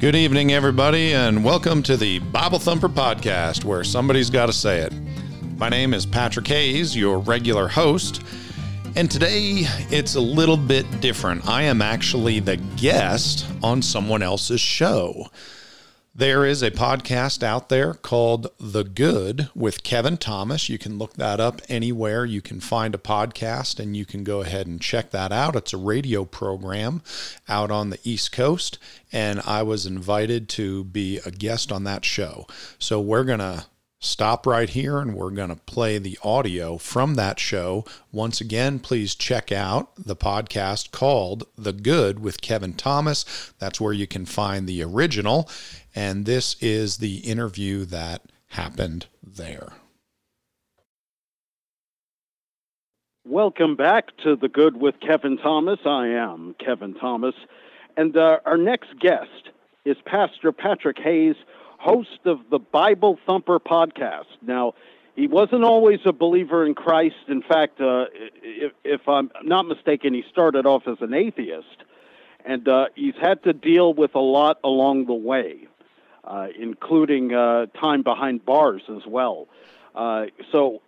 Good evening, everybody, and welcome to the Bible Thumper podcast, where somebody's got to say it. My name is Patrick Hayes, your regular host, and today it's a little bit different. I am actually the guest on someone else's show. There is a podcast out there called The Good with Kevin Thomas. You can look that up anywhere. You can find a podcast and you can go ahead and check that out. It's a radio program out on the East Coast, and I was invited to be a guest on that show. So we're going to stop right here and we're going to play the audio from that show. Once again, please check out the podcast called The Good with Kevin Thomas. That's where you can find the original. And this is the interview that happened there. Welcome back to The Good with Kevin Thomas. I am Kevin Thomas. And uh, our next guest is Pastor Patrick Hayes host of the Bible Thumper podcast. Now, he wasn't always a believer in Christ. In fact, uh, if, if, I'm not mistaken, he started off as an atheist, and uh, he's had to deal with a lot along the way, including uh, time behind bars as well. Uh, so,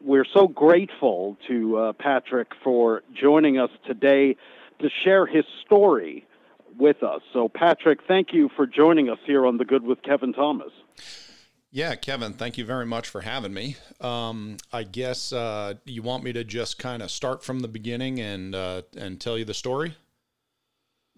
we're so grateful to uh, Patrick for joining us today to share his story with us. So, Patrick, thank you for joining us here on The Good with Kevin Thomas. Yeah, Kevin, thank you very much for having me. Um, I guess uh, you want me to just kind of start from the beginning and uh, and tell you the story.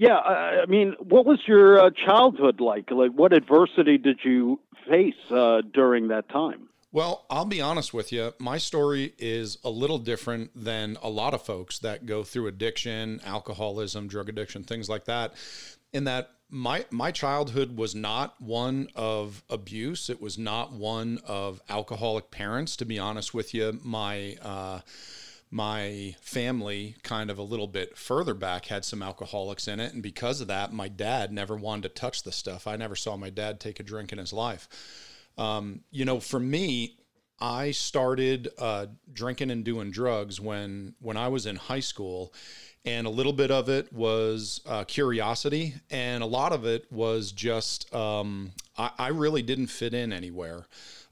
Yeah, I mean, what was your uh, childhood like? Like, what adversity did you face uh, during that time? Well, I'll be honest with you. My story is a little different than a lot of folks that go through addiction, alcoholism, drug addiction, things like that. In that my my childhood was not one of abuse. It was not one of alcoholic parents. To be honest with you, my uh, my family kind of a little bit further back had some alcoholics in it, and because of that, my dad never wanted to touch the stuff. I never saw my dad take a drink in his life. Um, you know, for me, I started uh, drinking and doing drugs when when I was in high school, and a little bit of it was uh, curiosity, and a lot of it was just um, I, I, really didn't fit in anywhere.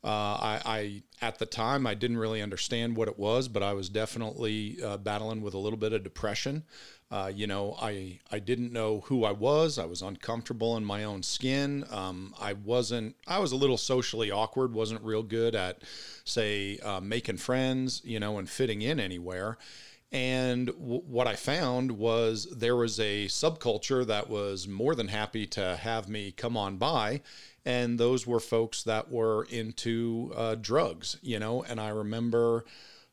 Uh, I, I, at the time I didn't really understand what it was, but I was definitely uh, battling with a little bit of depression. Uh, you know, I I didn't know who I was. I was uncomfortable in my own skin. Um, I wasn't. I was a little socially awkward. wasn't real good at, say, uh, making friends. You know, and fitting in anywhere. And w- what I found was there was a subculture that was more than happy to have me come on by. And those were folks that were into uh, drugs, you know. And I remember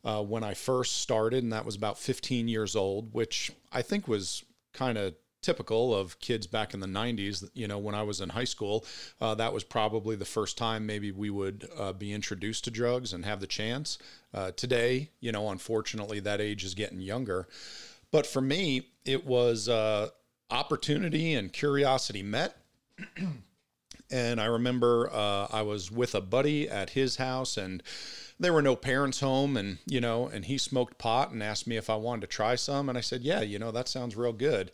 uh, when I first started, and that was about 15 years old, which I think was kind of typical of kids back in the 90s. You know, when I was in high school, uh, that was probably the first time maybe we would uh, be introduced to drugs and have the chance. Uh, today, you know, unfortunately, that age is getting younger. But for me, it was uh, opportunity and curiosity met. and I remember uh, I was with a buddy at his house and there were no parents home and you know and he smoked pot and asked me if i wanted to try some and i said yeah you know that sounds real good.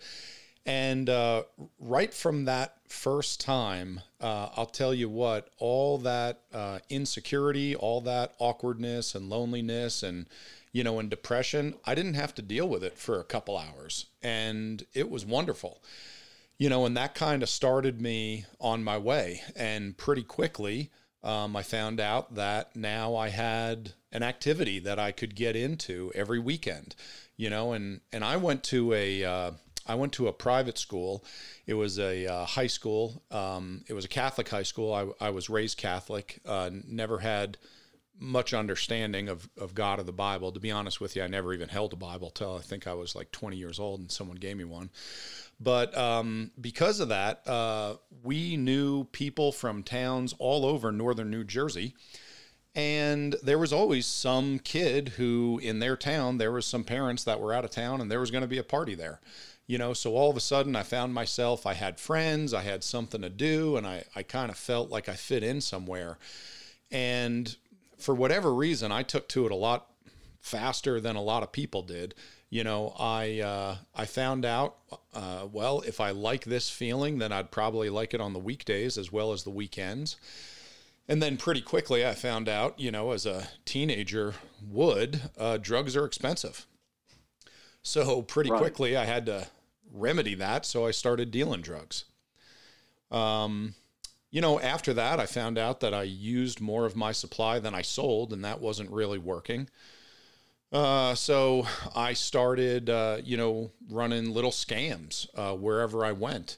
And uh, right from that first time uh, i'll tell you what all that uh, insecurity all that awkwardness and loneliness and you know and depression i didn't have to deal with it for a couple hours and it was wonderful you know and that kind of started me on my way and pretty quickly um, I found out that now I had an activity that I could get into every weekend, you know, and, and I went to a, uh, I went to a private school. It was a uh, high school. Um, it was a Catholic high school. I, I was raised Catholic, uh, never had much understanding of, of God of the Bible. To be honest with you, I never even held a Bible till I think I was like 20 years old and someone gave me one. But um, because of that, uh, we knew people from towns all over northern New Jersey. And there was always some kid who, in their town, there was some parents that were out of town and there was going to be a party there. You know, so all of a sudden I found myself, I had friends, I had something to do, and I, I kind of felt like I fit in somewhere. And for whatever reason, I took to it a lot faster than a lot of people did you know, I uh, I found out uh, well if I like this feeling, then I'd probably like it on the weekdays as well as the weekends. And then pretty quickly, I found out, you know, as a teenager would, uh, drugs are expensive. So pretty right. quickly, I had to remedy that. So I started dealing drugs. Um, you know, after that, I found out that I used more of my supply than I sold, and that wasn't really working. Uh, so I started, uh, you know, running little scams uh, wherever I went.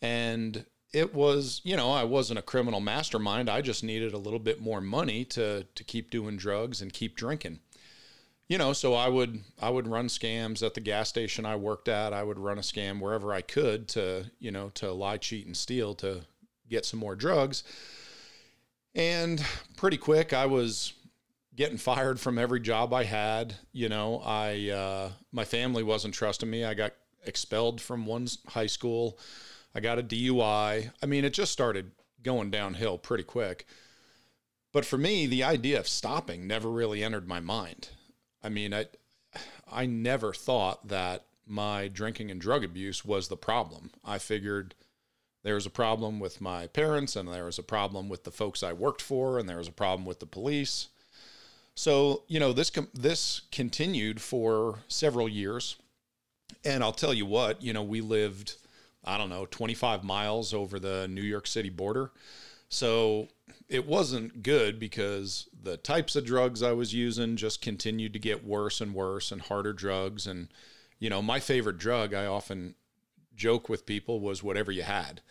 And it was, you know, I wasn't a criminal mastermind. I just needed a little bit more money to, to keep doing drugs and keep drinking. You know, so I would I would run scams at the gas station I worked at. I would run a scam wherever I could to, you know, to lie, cheat, and steal to get some more drugs. And pretty quick, I was getting fired from every job I had. You know, I uh, my family wasn't trusting me. I got expelled from one high school. I got a DUI. I mean, it just started going downhill pretty quick. But for me, the idea of stopping never really entered my mind. I mean, I I never thought that my drinking and drug abuse was the problem. I figured there was a problem with my parents and there was a problem with the folks I worked for and there was a problem with the police. So, you know, this this continued for several years. And I'll tell you what, you know, we lived I don't know, 25 miles over the New York City border. So, it wasn't good because the types of drugs I was using just continued to get worse and worse and harder drugs and you know, my favorite drug I often joke with people was whatever you had.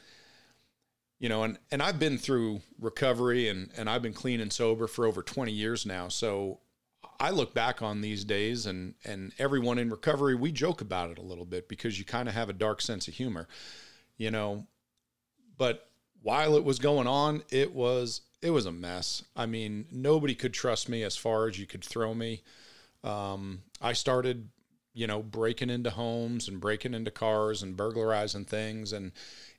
You know, and, and I've been through recovery and, and I've been clean and sober for over 20 years now. So I look back on these days and, and everyone in recovery, we joke about it a little bit because you kind of have a dark sense of humor, you know, but while it was going on, it was, it was a mess. I mean, nobody could trust me as far as you could throw me. Um, I started you know, breaking into homes and breaking into cars and burglarizing things, and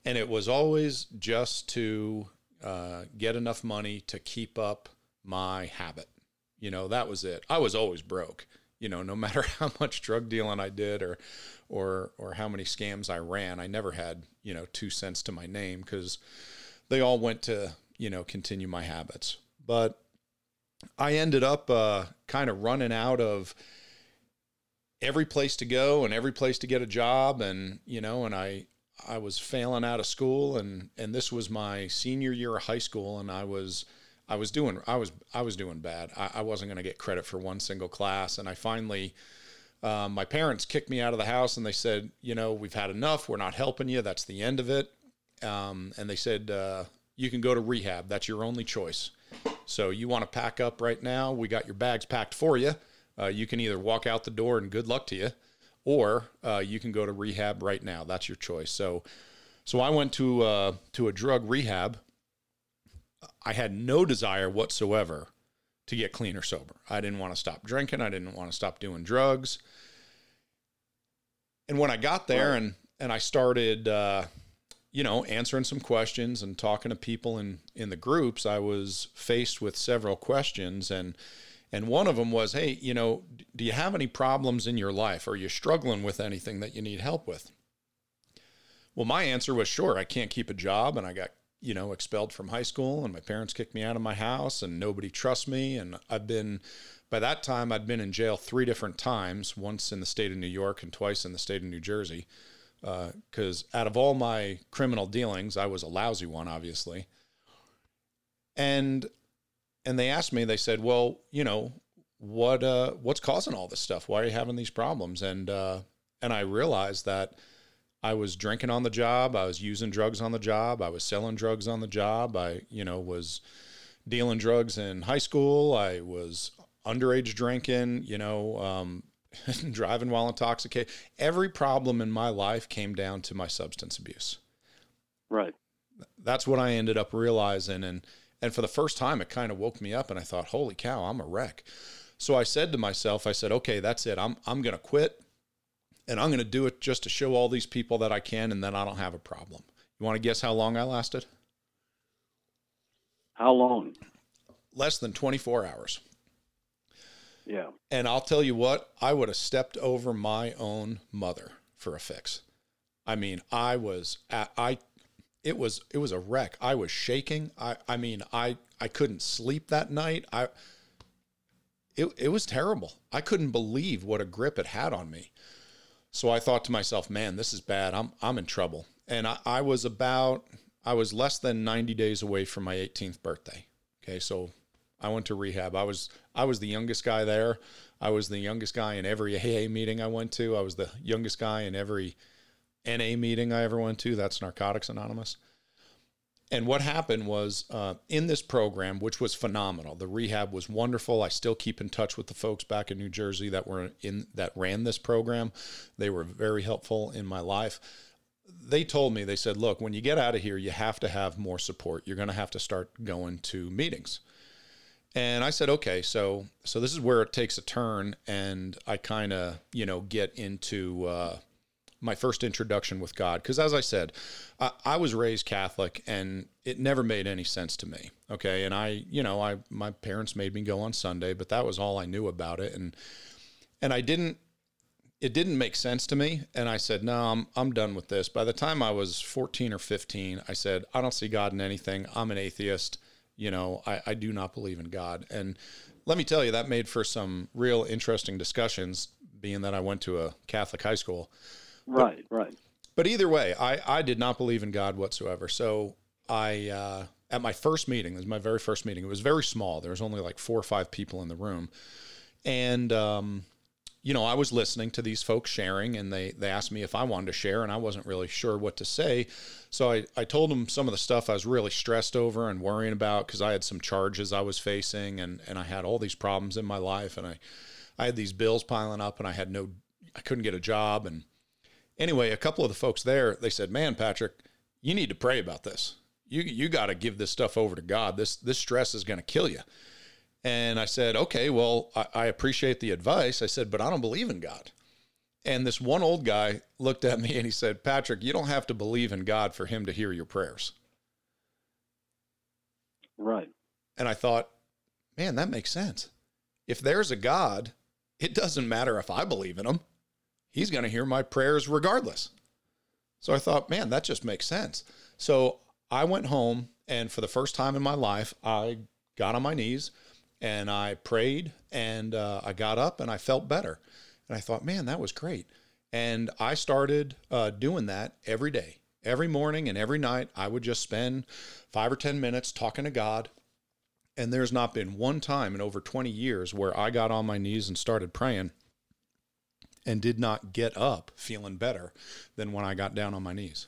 and it was always just to uh, get enough money to keep up my habit. You know, that was it. I was always broke. You know, no matter how much drug dealing I did or or or how many scams I ran, I never had you know two cents to my name because they all went to you know continue my habits. But I ended up uh, kind of running out of every place to go and every place to get a job and you know and I I was failing out of school and and this was my senior year of high school and I was I was doing I was I was doing bad. I, I wasn't going to get credit for one single class and I finally um, my parents kicked me out of the house and they said, you know, we've had enough. We're not helping you. That's the end of it. Um, and they said, uh, you can go to rehab. That's your only choice. So you want to pack up right now? We got your bags packed for you uh, you can either walk out the door and good luck to you, or uh, you can go to rehab right now. That's your choice. So, so I went to uh, to a drug rehab. I had no desire whatsoever to get clean or sober. I didn't want to stop drinking. I didn't want to stop doing drugs. And when I got there and and I started, uh, you know, answering some questions and talking to people in in the groups, I was faced with several questions and and one of them was, hey, you know, do you have any problems in your life? Are you struggling with anything that you need help with? Well, my answer was, sure, I can't keep a job and I got, you know, expelled from high school and my parents kicked me out of my house and nobody trusts me. And I've been, by that time, I'd been in jail three different times once in the state of New York and twice in the state of New Jersey. Because uh, out of all my criminal dealings, I was a lousy one, obviously. And and they asked me, they said, well, you know, what uh, what's causing all this stuff? Why are you having these problems? And uh, and I realized that I was drinking on the job, I was using drugs on the job, I was selling drugs on the job, I you know was dealing drugs in high school, I was underage drinking, you know, um, driving while intoxicated. Every problem in my life came down to my substance abuse. Right. That's what I ended up realizing, and and for the first time, it kind of woke me up and I thought, holy cow, I'm a wreck. So I said to myself, I said, okay, that's it. I'm, I'm going to quit and I'm going to do it just to show all these people that I can and then I don't have a problem. You want to guess how long I lasted? How long? Less than 24 hours. Yeah. And I'll tell you what, I would have stepped over my own mother for a fix. I mean, I was at, I it was it was a wreck. I was shaking. I I mean, I I couldn't sleep that night. I it it was terrible. I couldn't believe what a grip it had on me. So I thought to myself, man, this is bad. I'm I'm in trouble. And I, I was about I was less than 90 days away from my 18th birthday. Okay, so I went to rehab. I was I was the youngest guy there. I was the youngest guy in every AA meeting I went to. I was the youngest guy in every NA meeting I ever went to. That's Narcotics Anonymous. And what happened was uh, in this program, which was phenomenal, the rehab was wonderful. I still keep in touch with the folks back in New Jersey that were in that ran this program. They were very helpful in my life. They told me, they said, look, when you get out of here, you have to have more support. You're going to have to start going to meetings. And I said, okay, so so this is where it takes a turn, and I kind of you know get into uh, my first introduction with God. Because as I said, I, I, was raised Catholic and it never made any sense to me. Okay. And I, you know, I, my parents made me go on Sunday, but that was all I knew about it. And, and I didn't, it didn't make sense to me. And I said, no, I'm, I'm done with this. By the time I was 14 or 15, I said, I don't see God in anything. I'm an atheist. You know, I, I do not believe in God. And let me tell you, that made for some real interesting discussions, being that I went to a Catholic high school. Right, but, right. But either way, I, I did not believe in God whatsoever. So I, uh, at my first meeting, this was my very first meeting, it was very small. There was only like four or five people in the room. And, um, you know, I was listening to these folks sharing and they, they asked me if I wanted to share and I wasn't really sure what to say. So I, I told them some of the stuff I was really stressed over and worrying about because I had some charges I was facing and, and I had all these problems in my life and I, I had these bills piling up and I had no, I couldn't get a job and anyway, a couple of the folks there, they said, "Man, Patrick, you need to pray about this. You you got to give this stuff over to God. This this stress is going to kill you." And I said, "Okay, well, I, I appreciate the advice." I said, "But I don't believe in God." And this one old guy looked at me and he said, "Patrick, you don't have to believe in God for Him to hear your prayers." Right. And I thought, man, that makes sense. If there's a God, it doesn't matter if I believe in him he's going to hear my prayers regardless. So I thought, man, that just makes sense. So I went home, and for the first time in my life, I got on my knees and I prayed, and uh, I got up and I felt better. And I thought, man, that was great. And I started uh, doing that every day, every morning and every night. I would just spend five or 10 minutes talking to God. And there's not been one time in over 20 years where I got on my knees and started praying and did not get up feeling better than when I got down on my knees.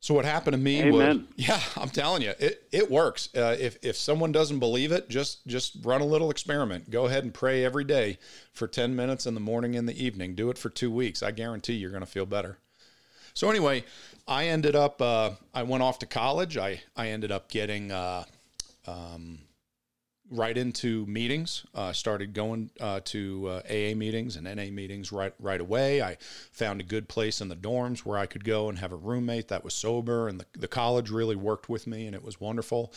So what happened to me Amen. was, yeah, I'm telling you, it it works. Uh, if if someone doesn't believe it, just just run a little experiment. Go ahead and pray every day for 10 minutes in the morning and the evening. Do it for two weeks. I guarantee you're going to feel better. So anyway, I ended up, uh, I went off to college. I I ended up getting uh, um, right into meetings. Uh, started going uh, to uh, AA meetings and NA meetings right right away. I found a good place in the dorms where I could go and have a roommate that was sober, and the, the college really worked with me, and it was wonderful.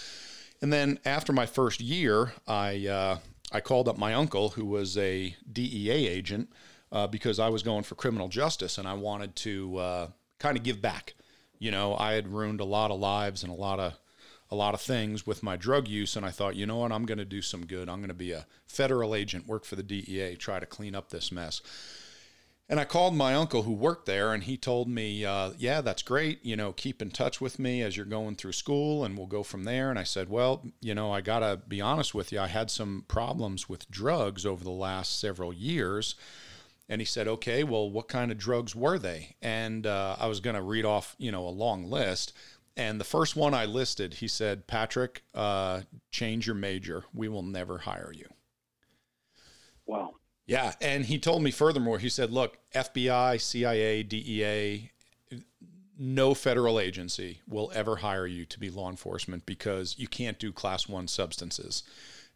And then after my first year, I uh, I called up my uncle, who was a DEA agent, uh, because I was going for criminal justice, and I wanted to uh, kind of give back. You know, I had ruined a lot of lives and a lot of a lot of things with my drug use. And I thought, you know what, I'm going to do some good. I'm going to be a federal agent, work for the DEA, try to clean up this mess. And I called my uncle who worked there, and he told me, uh, Yeah, that's great. You know, keep in touch with me as you're going through school, and we'll go from there. And I said, Well, you know, I got to be honest with you. I had some problems with drugs over the last several years. And he said, Okay, well, what kind of drugs were they? And uh, I was going to read off, you know, a long list. And the first one I listed, he said, Patrick, uh, change your major. We will never hire you. Wow. Yeah. And he told me furthermore, he said, look, FBI, CIA, DEA, no federal agency will ever hire you to be law enforcement because you can't do class one substances.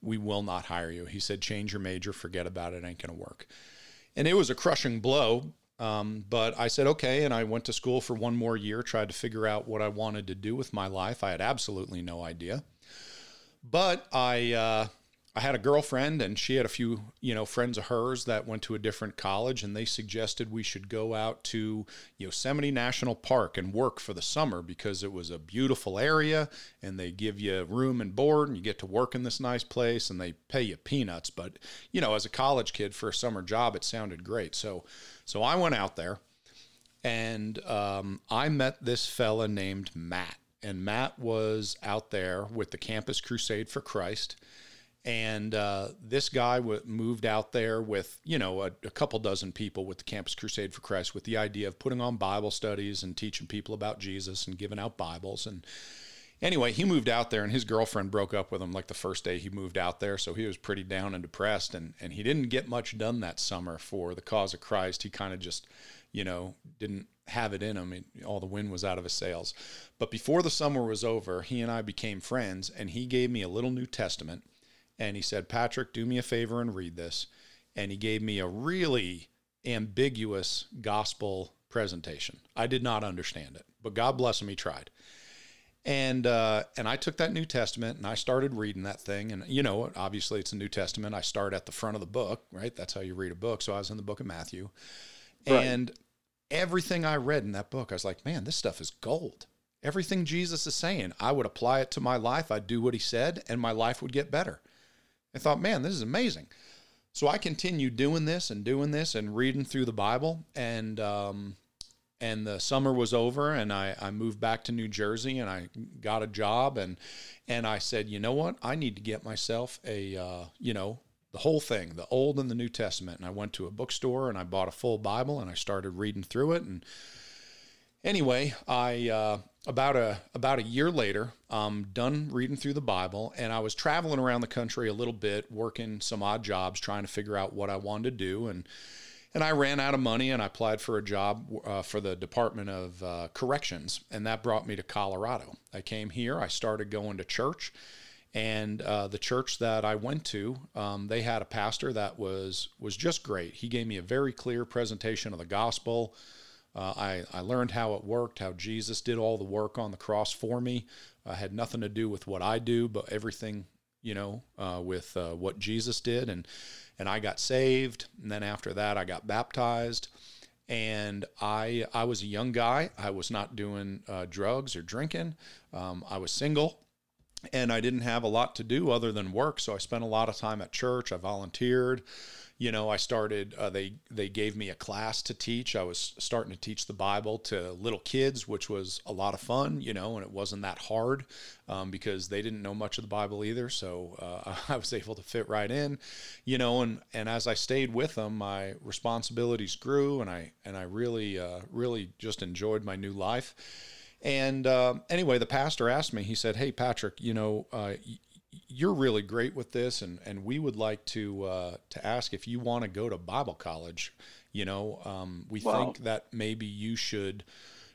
We will not hire you. He said, change your major, forget about it, ain't going to work. And it was a crushing blow um, but I said, okay. And I went to school for one more year, tried to figure out what I wanted to do with my life. I had absolutely no idea. But I, uh, I had a girlfriend and she had a few, you know, friends of hers that went to a different college and they suggested we should go out to Yosemite National Park and work for the summer because it was a beautiful area and they give you room and board and you get to work in this nice place and they pay you peanuts. But, you know, as a college kid for a summer job, it sounded great. So, so I went out there and um, I met this fella named Matt. And Matt was out there with the Campus Crusade for Christ and uh, this guy w- moved out there with, you know, a, a, couple dozen people with the Campus Crusade for Christ with the idea of putting on Bible studies and teaching people about Jesus and giving out Bibles. And anyway, he moved out there and his girlfriend broke up with him like the first day he moved out there. So he was pretty down and depressed. And, and he didn't get much done that summer for the cause of Christ. He kind of just, you know, didn't have it in him. All the wind was out of his sails. But before the summer was over, he and I became friends and he gave me a little New Testament and he said, Patrick, do me a favor and read this. And he gave me a really ambiguous gospel presentation. I did not understand it, but God bless him, he tried. And uh, and I took that New Testament and I started reading that thing. And you know, obviously it's a New Testament. I start at the front of the book, right? That's how you read a book. So I was in the book of Matthew, right. and everything I read in that book, I was like, man, this stuff is gold. Everything Jesus is saying, I would apply it to my life. I'd do what he said, and my life would get better. I thought, man, this is amazing. So I continued doing this and doing this and reading through the Bible. And, um, and the summer was over and I, I moved back to New Jersey and I got a job and, and I said, you know what? I need to get myself a, uh, you know, the whole thing, the Old and the New Testament. And I went to a bookstore and I bought a full Bible and I started reading through it. And anyway, I, uh, about a about a year later, I'm done reading through the Bible, and I was traveling around the country a little bit, working some odd jobs, trying to figure out what I wanted to do, and and I ran out of money, and I applied for a job uh, for the Department of uh, Corrections, and that brought me to Colorado. I came here, I started going to church, and uh, the church that I went to, um, they had a pastor that was was just great. He gave me a very clear presentation of the gospel. Uh, I, I learned how it worked, how Jesus did all the work on the cross for me. I had nothing to do with what I do, but everything, you know, uh, with uh, what Jesus did. And, and I got saved. And then after that, I got baptized. And I, I was a young guy. I was not doing uh, drugs or drinking. Um, I was single and I didn't have a lot to do other than work. So I spent a lot of time at church. I volunteered you know, I started. Uh, they they gave me a class to teach. I was starting to teach the Bible to little kids, which was a lot of fun. You know, and it wasn't that hard um, because they didn't know much of the Bible either. So uh, I was able to fit right in. You know, and and as I stayed with them, my responsibilities grew, and I and I really uh, really just enjoyed my new life. And uh, anyway, the pastor asked me, he said, Hey, Patrick, you know, uh, you're really great with this, and and we would like to uh, to ask if you want to go to Bible college. You know, um, we wow. think that maybe you should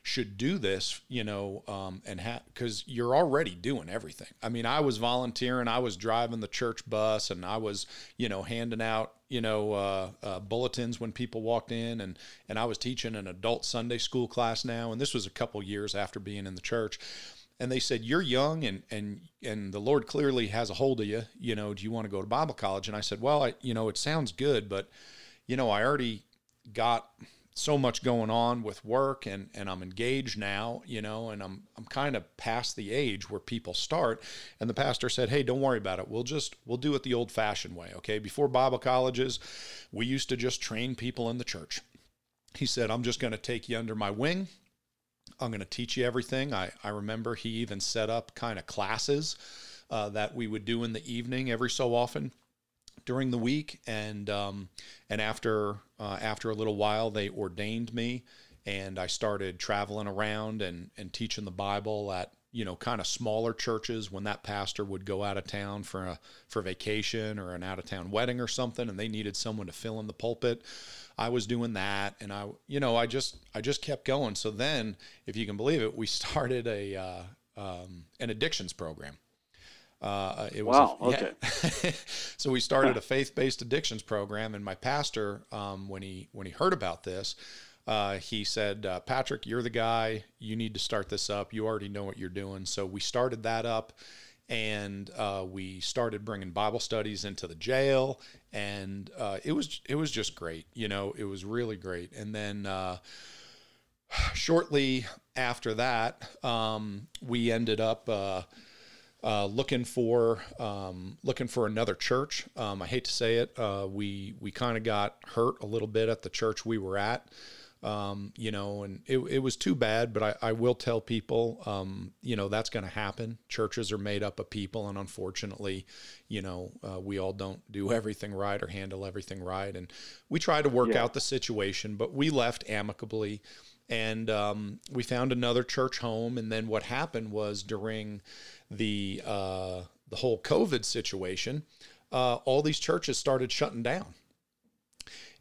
should do this, you know, um, and have because you're already doing everything. I mean, I was volunteering, I was driving the church bus, and I was, you know, handing out, you know, uh, uh, bulletins when people walked in, and and I was teaching an adult Sunday school class now, and this was a couple years after being in the church and they said you're young and and and the lord clearly has a hold of you you know do you want to go to bible college and i said well i you know it sounds good but you know i already got so much going on with work and and I'm engaged now, you know, and I'm I'm kind of past the age where people start and the pastor said, "Hey, don't worry about it. We'll just we'll do it the old-fashioned way, okay? Before Bible colleges, we used to just train people in the church." He said, "I'm just going to take you under my wing I'm going to teach you everything. I, I remember he even set up kind of classes uh, that we would do in the evening every so often during the week. And um, and after uh, after a little while, they ordained me, and I started traveling around and and teaching the Bible at you know kind of smaller churches when that pastor would go out of town for a for vacation or an out of town wedding or something, and they needed someone to fill in the pulpit. I was doing that, and I, you know, I just I just kept going. So then, if you can believe it, we started a uh, um, an addictions program. Uh, it was wow. A, okay. Yeah. so we started a faith-based addictions program, and my pastor, um, when he when he heard about this, uh, he said, uh, "Patrick, you're the guy. You need to start this up. You already know what you're doing." So we started that up, and uh, we started bringing Bible studies into the jail, and uh, it was it was just great. You know, it was really great. And then uh, shortly after that, um, we ended up. Uh, uh, looking for um, looking for another church. Um, I hate to say it, uh, we we kind of got hurt a little bit at the church we were at. Um, you know, and it, it was too bad, but I, I will tell people, um, you know, that's going to happen. Churches are made up of people, and unfortunately, you know, uh, we all don't do everything right or handle everything right. And we try to work yeah. out the situation, but we left amicably and um, we found another church home. And then what happened was during the uh, the whole COVID situation, uh, all these churches started shutting down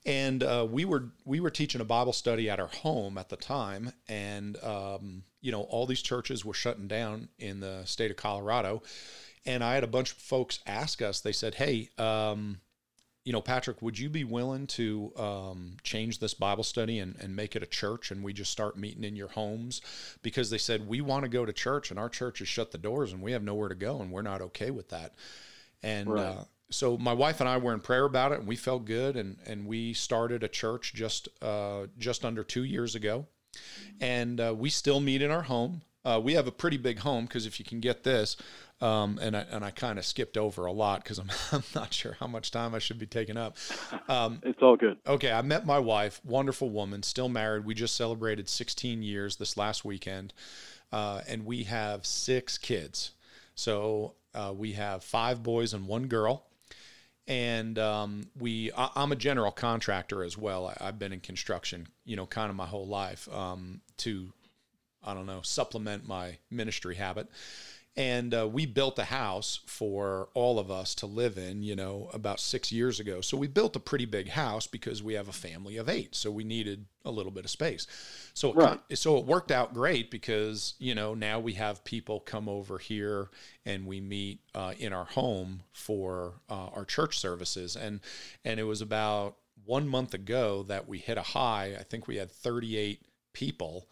and uh, we were we were teaching a Bible study at our home at the time, and um, you know all these churches were shutting down in the state of Colorado, and I had a bunch of folks ask us. They said, "Hey, um, you know, Patrick, would you be willing to um, change this Bible study and, and make it a church, and we just start meeting in your homes?" Because they said we want to go to church, and our church has shut the doors, and we have nowhere to go, and we're not okay with that. And right. uh, so my wife and I were in prayer about it, and we felt good, and and we started a church just uh, just under two years ago, and uh, we still meet in our home. Uh, we have a pretty big home because if you can get this, um, and I and I kind of skipped over a lot because I'm I'm not sure how much time I should be taking up. Um, it's all good. Okay, I met my wife, wonderful woman, still married. We just celebrated 16 years this last weekend, uh, and we have six kids. So uh, we have five boys and one girl and um, we I, am a general contractor as well. I, have been in construction you know kind of my whole life um, to i don't know supplement my ministry habit and uh, we built a house for all of us to live in you know about six years ago. So we built a pretty big house because we have a family of eight so we needed a little bit of space. So it, right. so it worked out great because you know now we have people come over here and we meet uh, in our home for uh, our church services. And and it was about one month ago that we hit a high. I think we had 38 people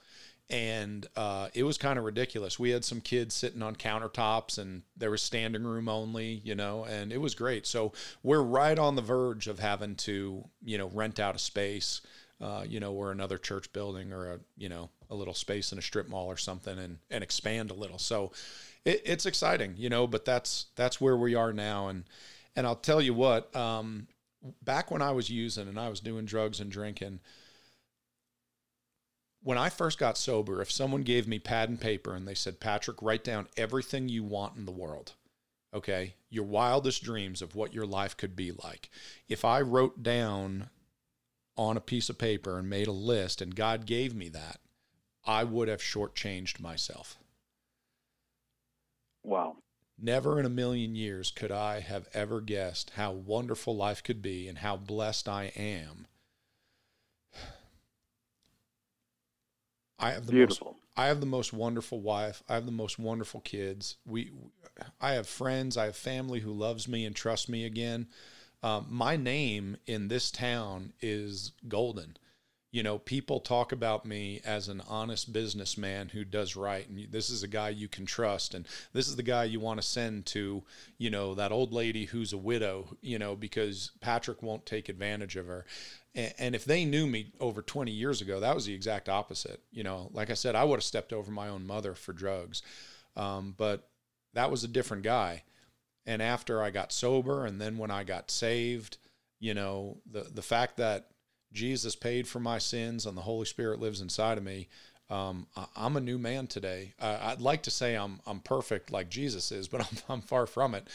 and uh, it was kind of ridiculous. We had some kids sitting on countertops, and there was standing room only, you know, and it was great. So we're right on the verge of having to, you know, rent out a space, uh, you know, or another church building or a, you know, a little space in a strip mall or something, and and expand a little. So it, it's exciting, you know, but that's that's where we are now, and and I'll tell you what, um, back when I was using and I was doing drugs and drinking when I first got sober, if someone gave me pad and paper and they said, Patrick, write down everything you want in the world, okay, your wildest dreams of what your life could be like. If I wrote down on a piece of paper and made a list and God gave me that, I would have shortchanged myself. Wow. Never in a million years could I have ever guessed how wonderful life could be and how blessed I am I have the Beautiful. most I have the most wonderful wife. I have the most wonderful kids. We, I have friends. I have family who loves me and trusts me again. Um, my name in this town is Golden you know, people talk about me as an honest businessman who does right. And this is a guy you can trust. And this is the guy you want to send to, you know, that old lady who's a widow, you know, because Patrick won't take advantage of her. And, if they knew me over 20 years ago, that was the exact opposite. You know, like I said, I would have stepped over my own mother for drugs. Um, but that was a different guy. And after I got sober and then when I got saved, you know, the, the fact that Jesus paid for my sins and the Holy Spirit lives inside of me, um, I, am a new man today. Uh, I'd like to say I'm I'm perfect like Jesus is, but I'm, I'm far from it.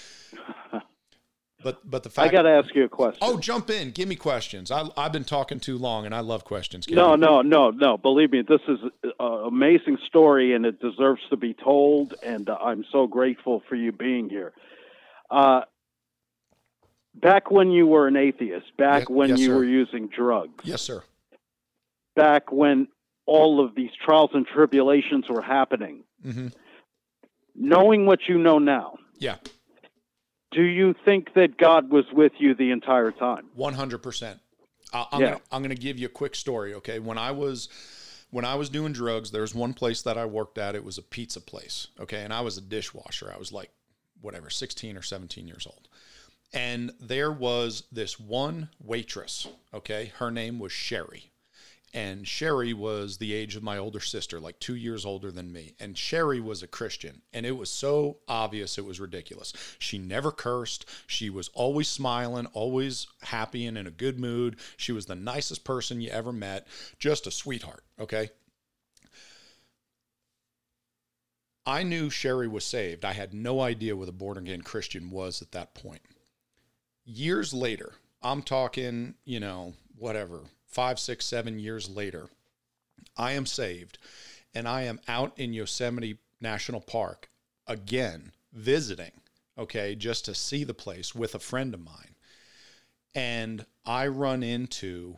But but the fact I got to ask you a question. Oh, jump in, give me questions. I I've been talking too long, and I love questions. no, no, no, no. Believe me, this is an amazing story, and it deserves to be told. And I'm so grateful for you being here. Uh, back when you were an atheist, back when yes, you sir. were using drugs. Yes, sir. Back when all of these trials and tribulations were happening. Mm-hmm. Knowing what you know now. Yeah. Do you think that God was with you the entire time? 100%. I'm yeah. gonna, I'm going to give you a quick story, okay? When I was when I was doing drugs, there was one place that I worked at. It was a pizza place, okay? And I was a dishwasher. I was like whatever, 16 or 17 years old. And there was this one waitress, okay? Her name was Sherry. And Sherry was the age of my older sister, like two years older than me. And Sherry was a Christian. And it was so obvious, it was ridiculous. She never cursed. She was always smiling, always happy and in a good mood. She was the nicest person you ever met, just a sweetheart, okay? I knew Sherry was saved. I had no idea what a born again Christian was at that point. Years later, I'm talking, you know, whatever, five, six, seven years later, I am saved and I am out in Yosemite National Park again, visiting, okay, just to see the place with a friend of mine. And I run into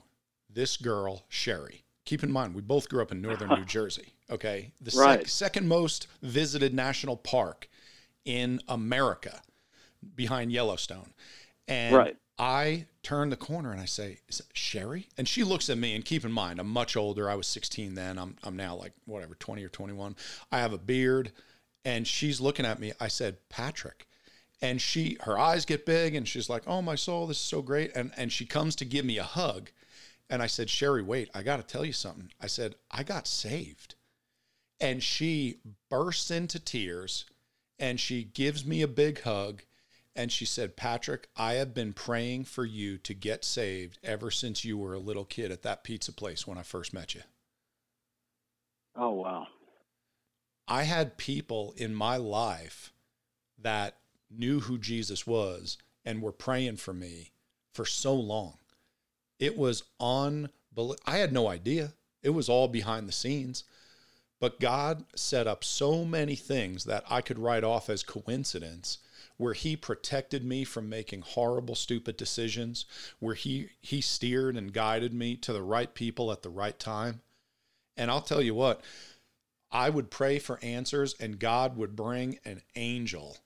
this girl, Sherry. Keep in mind, we both grew up in northern New Jersey. Okay. The sec- second most visited national park in America behind Yellowstone. And Right. I turn the corner and I say, Is that Sherry? And she looks at me and keep in mind, I'm much older. I was 16 then. I'm, I'm now like whatever, 20 or 21. I have a beard and she's looking at me. I said, Patrick. And she, her eyes get big and she's like, Oh, my soul, this is so great. And, and she comes to give me a hug. And I said, Sherry, wait, I got to tell you something. I said, I got saved. And she bursts into tears and she gives me a big hug. And she said, Patrick, I have been praying for you to get saved ever since you were a little kid at that pizza place when I first met you. Oh wow. I had people in my life that knew who Jesus was and were praying for me for so long. It was unbelievable. I had no idea. It was all behind the scenes. But God set up so many things that I could write off as coincidence where he protected me from making horrible stupid decisions, where he he steered and guided me to the right people at the right time. And I'll tell you what, I would pray for answers, and God would bring an angel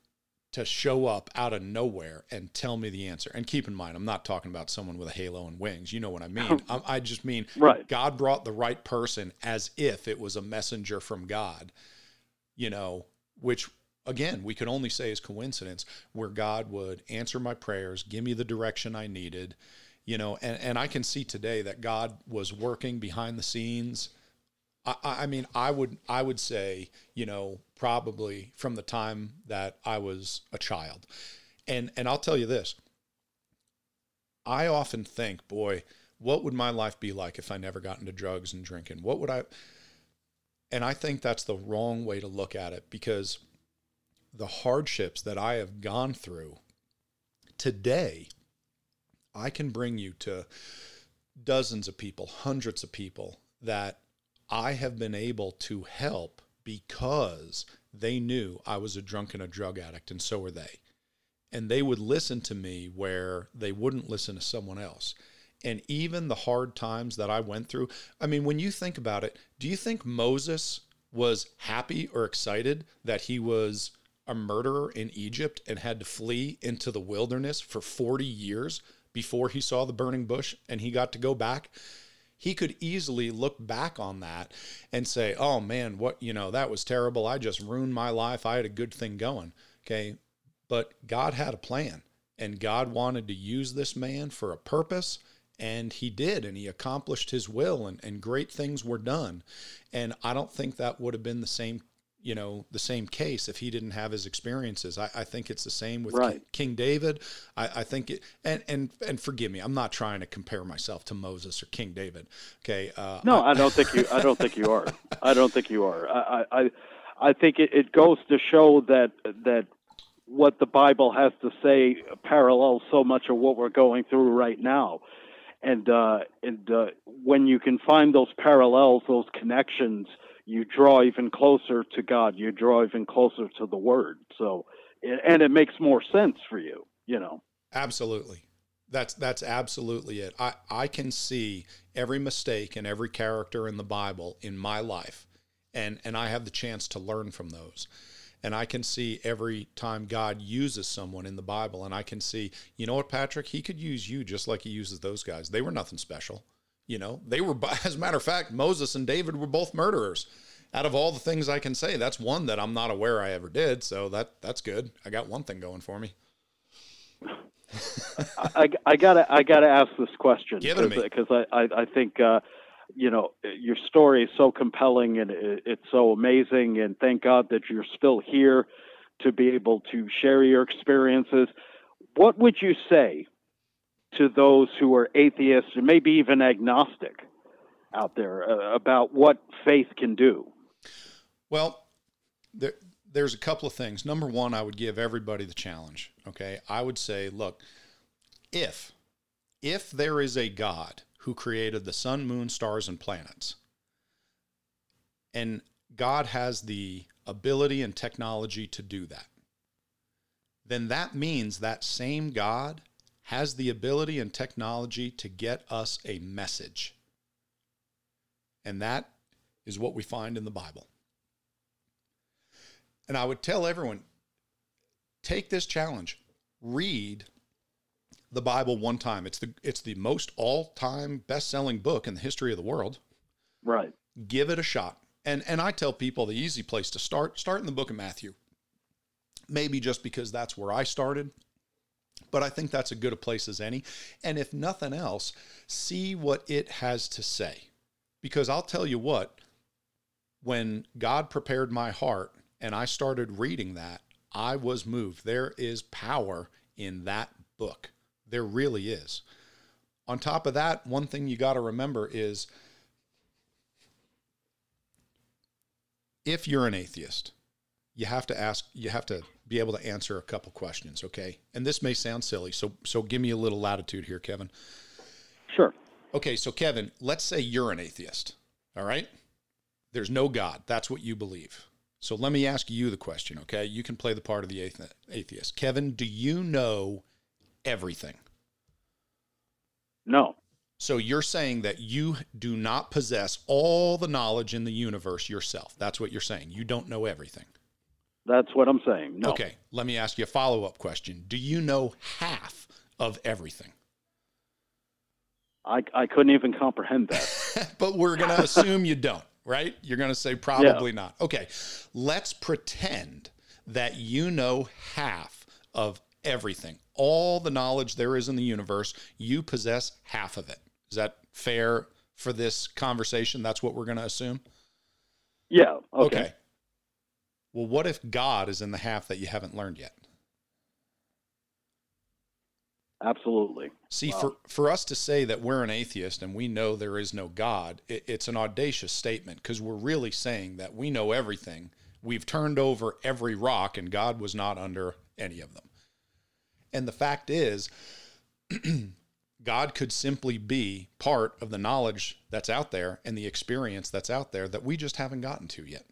to show up out of nowhere and tell me the answer. And keep in mind, I'm not talking about someone with a halo and wings. You know what I mean? I, I just mean Right. God brought the right person as if it was a messenger from God, you know, which again, we could only say is coincidence, where God would answer my prayers, give me the direction I needed, you know, and, and I can see today that God was working behind the scenes. I, I mean, I would I would say, you know, probably from the time that I was a child, and and I'll tell you this. I often think, boy, what would my life be like if I never got into drugs and drinking? What would I? And I think that's the wrong way to look at it because the hardships that I have gone through today, I can bring you to dozens of people, hundreds of people that I have been able to help because they knew I was a drunk and a drug addict, and so were they. And they would listen to me where they wouldn't listen to someone else. And even the hard times that I went through, I mean, when you think about it, do you think Moses was happy or excited that he was a murderer in Egypt and had to flee into the wilderness for 40 years before he saw the burning bush and he got to go back? He could easily look back on that and say, oh man, what, you know, that was terrible. I just ruined my life. I had a good thing going. Okay. But God had a plan and God wanted to use this man for a purpose. And he did, and he accomplished his will, and, and great things were done. And I don't think that would have been the same, you know, the same case if he didn't have his experiences. I, I think it's the same with Right. King David. I, I think it, and and and forgive me, I'm not trying to compare myself to Moses or King David. Okay, uh, No, I don't think you. I don't think you are. I don't think you are. I, I, I- I think it, it goes to show that that what the Bible has to say parallels so much of what we're going through right now, and uh, and uh, when you can find those parallels, those connections, you draw even closer to God. You draw even closer to the Word. So, and it makes more sense for you. You know. Absolutely. That's that's absolutely it. I, I can see every mistake and every character in the Bible in my life. And and I have the chance to learn from those. And I can see every time God uses someone in the Bible and I can see, you know what, Patrick, he could use you just like he uses those guys. They were nothing special. You know, they were as a matter of fact, Moses and David were both murderers. out of all the things I can say, that's one that I'm not aware I ever did. So that that's good. I got one thing going for me. I, I gotta I gotta ask this question because I, I, I think uh, you know your story is so compelling and it, it's so amazing and thank God that you're still here to be able to share your experiences. What would you say to those who are atheists and maybe even agnostic out there uh, about what faith can do? Well, there, there's a couple of things. Number one, I would give everybody the challenge. Okay. I would say, look, if, if there is a God who created the sun, moon, stars, and planets, and God has the ability and technology to do that, then that means that same God has the ability and technology to get us a message. And that is what we find in the Bible. And I would tell everyone take this challenge, read the Bible one time. It's the it's the most all-time best-selling book in the history of the world. Right. Give it a shot. And and I tell people the easy place to start, start in the book of Matthew. Maybe just because that's where I started, but I think that's as good a place as any. And if nothing else, see what it has to say. Because I'll tell you what, when God prepared my heart and I started reading that, I was moved. There is power in that book. There really is. On top of that, one thing you got to remember is if you're an atheist, you have to ask, you have to be able to answer a couple questions, okay? And this may sound silly, so so give me a little latitude here, Kevin. Sure. Okay, so Kevin, let's say you're an atheist. All right? There's no God. That's what you believe. So let me ask you the question, okay? You can play the part of the atheist. Kevin, do you know everything? No. So you're saying that you do not possess all the knowledge in the universe yourself. That's what you're saying. You don't know everything. That's what I'm saying. No. Okay. Let me ask you a follow up question. Do you know half of everything? I, I couldn't even comprehend that. but we're going to assume you don't right? You're going to say probably yeah. not. Okay, let's pretend that you know half of everything. All the knowledge there is in the universe, you possess half of it. Is that fair for this conversation? That's what we're going to assume? Yeah. Okay. okay. Well, what if God is in the half that you haven't learned yet? Absolutely. See, wow. for, for us to say that we're an atheist and we know there is no God, it, it's an audacious statement because we're really saying that we know everything. We've turned over every rock and God was not under any of them. And the fact is, God could simply be part of the knowledge that's out there and the experience that's out there that we just haven't gotten to yet.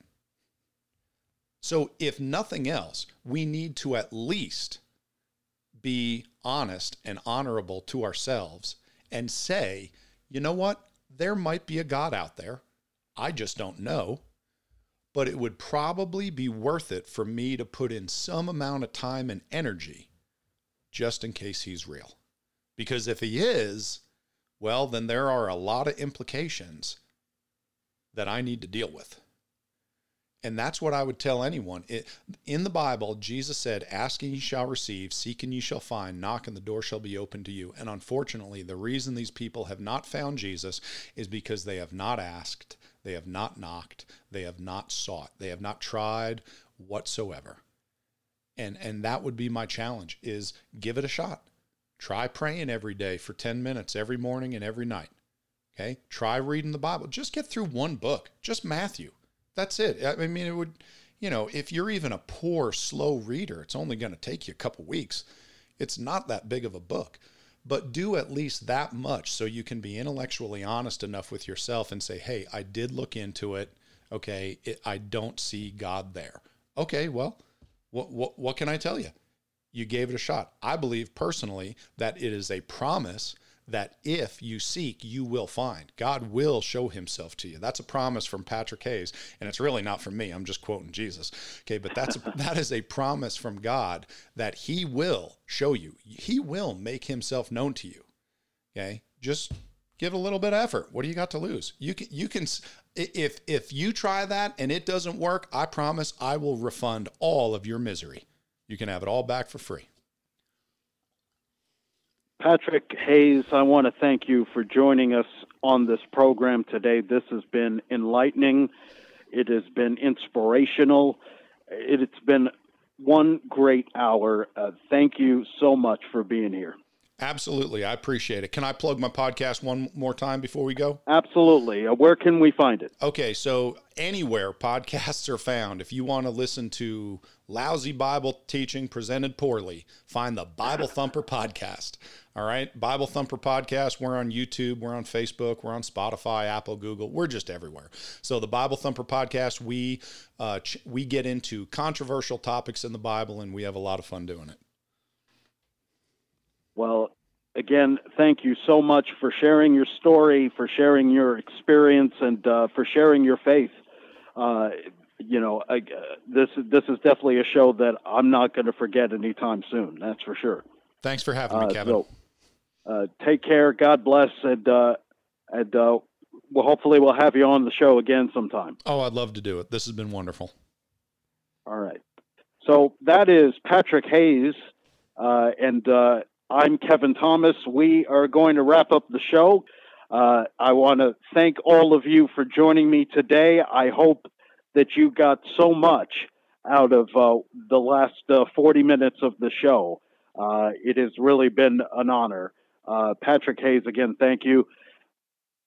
So, if nothing else, we need to at least be honest and honorable to ourselves and say, you know what? There might be a God out there. I just don't know. But it would probably be worth it for me to put in some amount of time and energy just in case he's real. Because if he is, well, then there are a lot of implications that I need to deal with. And that's what I would tell anyone. It, in the Bible, Jesus said, Asking you shall receive, seeking you shall find, knock and the door shall be open to you. And unfortunately, the reason these people have not found Jesus is because they have not asked, they have not knocked, they have not sought, they have not tried whatsoever. And, and that would be my challenge is give it a shot. Try praying every day for 10 minutes every morning and every night. Okay? Try reading the Bible. Just get through one book, just Matthew that's it. I mean, it would, you know, if you're even a poor, slow reader, it's only going to take you a couple weeks. It's not that big of a book, but do at least that much so you can be intellectually honest enough with yourself and say, hey, I did look into it. Okay, it, I don't see God there. Okay, well, what, what, what can I tell you? You gave it a shot. I believe personally that it is a promise that if you seek, you will find. God will show himself to you. That's a promise from Patrick Hayes, and it's really not from me. I'm just quoting Jesus. Okay, but that's a, that is a promise from God that he will show you. He will make himself known to you. Okay? Just give a little bit of effort. What do you got to lose? You can you can if if you try that and it doesn't work, I promise I will refund all of your misery. You can have it all back for free. Patrick Hayes, I want to thank you for joining us on this program today. This has been enlightening. It has been inspirational. It's been one great hour. Uh, thank you so much for being here. Absolutely. I appreciate it. Can I plug my podcast one more time before we go? Absolutely. Uh, where can we find it? Okay. So, anywhere podcasts are found, if you want to listen to lousy Bible teaching presented poorly, find the Bible Thumper podcast. All right. Bible Thumper podcast. We're on YouTube. We're on Facebook. We're on Spotify, Apple, Google. We're just everywhere. So, the Bible Thumper podcast, we, uh, ch- we get into controversial topics in the Bible and we have a lot of fun doing it. Well, again, thank you so much for sharing your story, for sharing your experience, and uh, for sharing your faith. Uh, you know, I, uh, this this is definitely a show that I'm not going to forget anytime soon. That's for sure. Thanks for having me, uh, Kevin. So, uh, take care. God bless, and uh, and well, hopefully we'll have you on the show again sometime. Oh, I'd love to do it. This has been wonderful. All right. So that is Patrick Hayes, and I'm Kevin Thomas. We are going to wrap up the show. Uh, I want to thank all of you for joining me today. I hope that you got so much out of uh, the last uh, 40 minutes of the show. Uh, it has really been an honor. Uh, Patrick Hayes, again, thank you.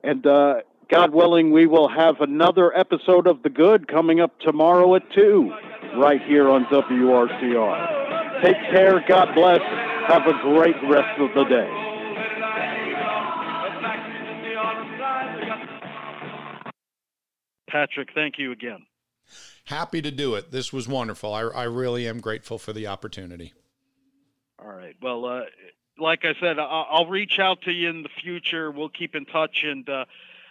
And uh, God willing, we will have another episode of The Good coming up tomorrow at 2, right here on WRCR. Take care. God bless. Have a great rest of the day. Patrick, thank you again. Happy to do it. This was wonderful. I, I really am grateful for the opportunity. All right. Well, uh, like I said, I'll, I'll, reach out to you in the future. We'll keep in touch and. Uh,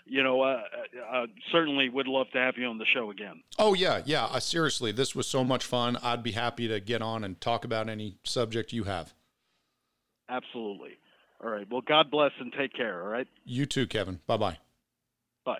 you know, uh, uh, uh, certainly would love to have you on the show again. Oh yeah, yeah. Uh, seriously, this was so much fun. I'd be happy to get on and talk about any subject you have. Absolutely. All right. Well, God bless and take care. All right. You too, Kevin. Bye bye bye.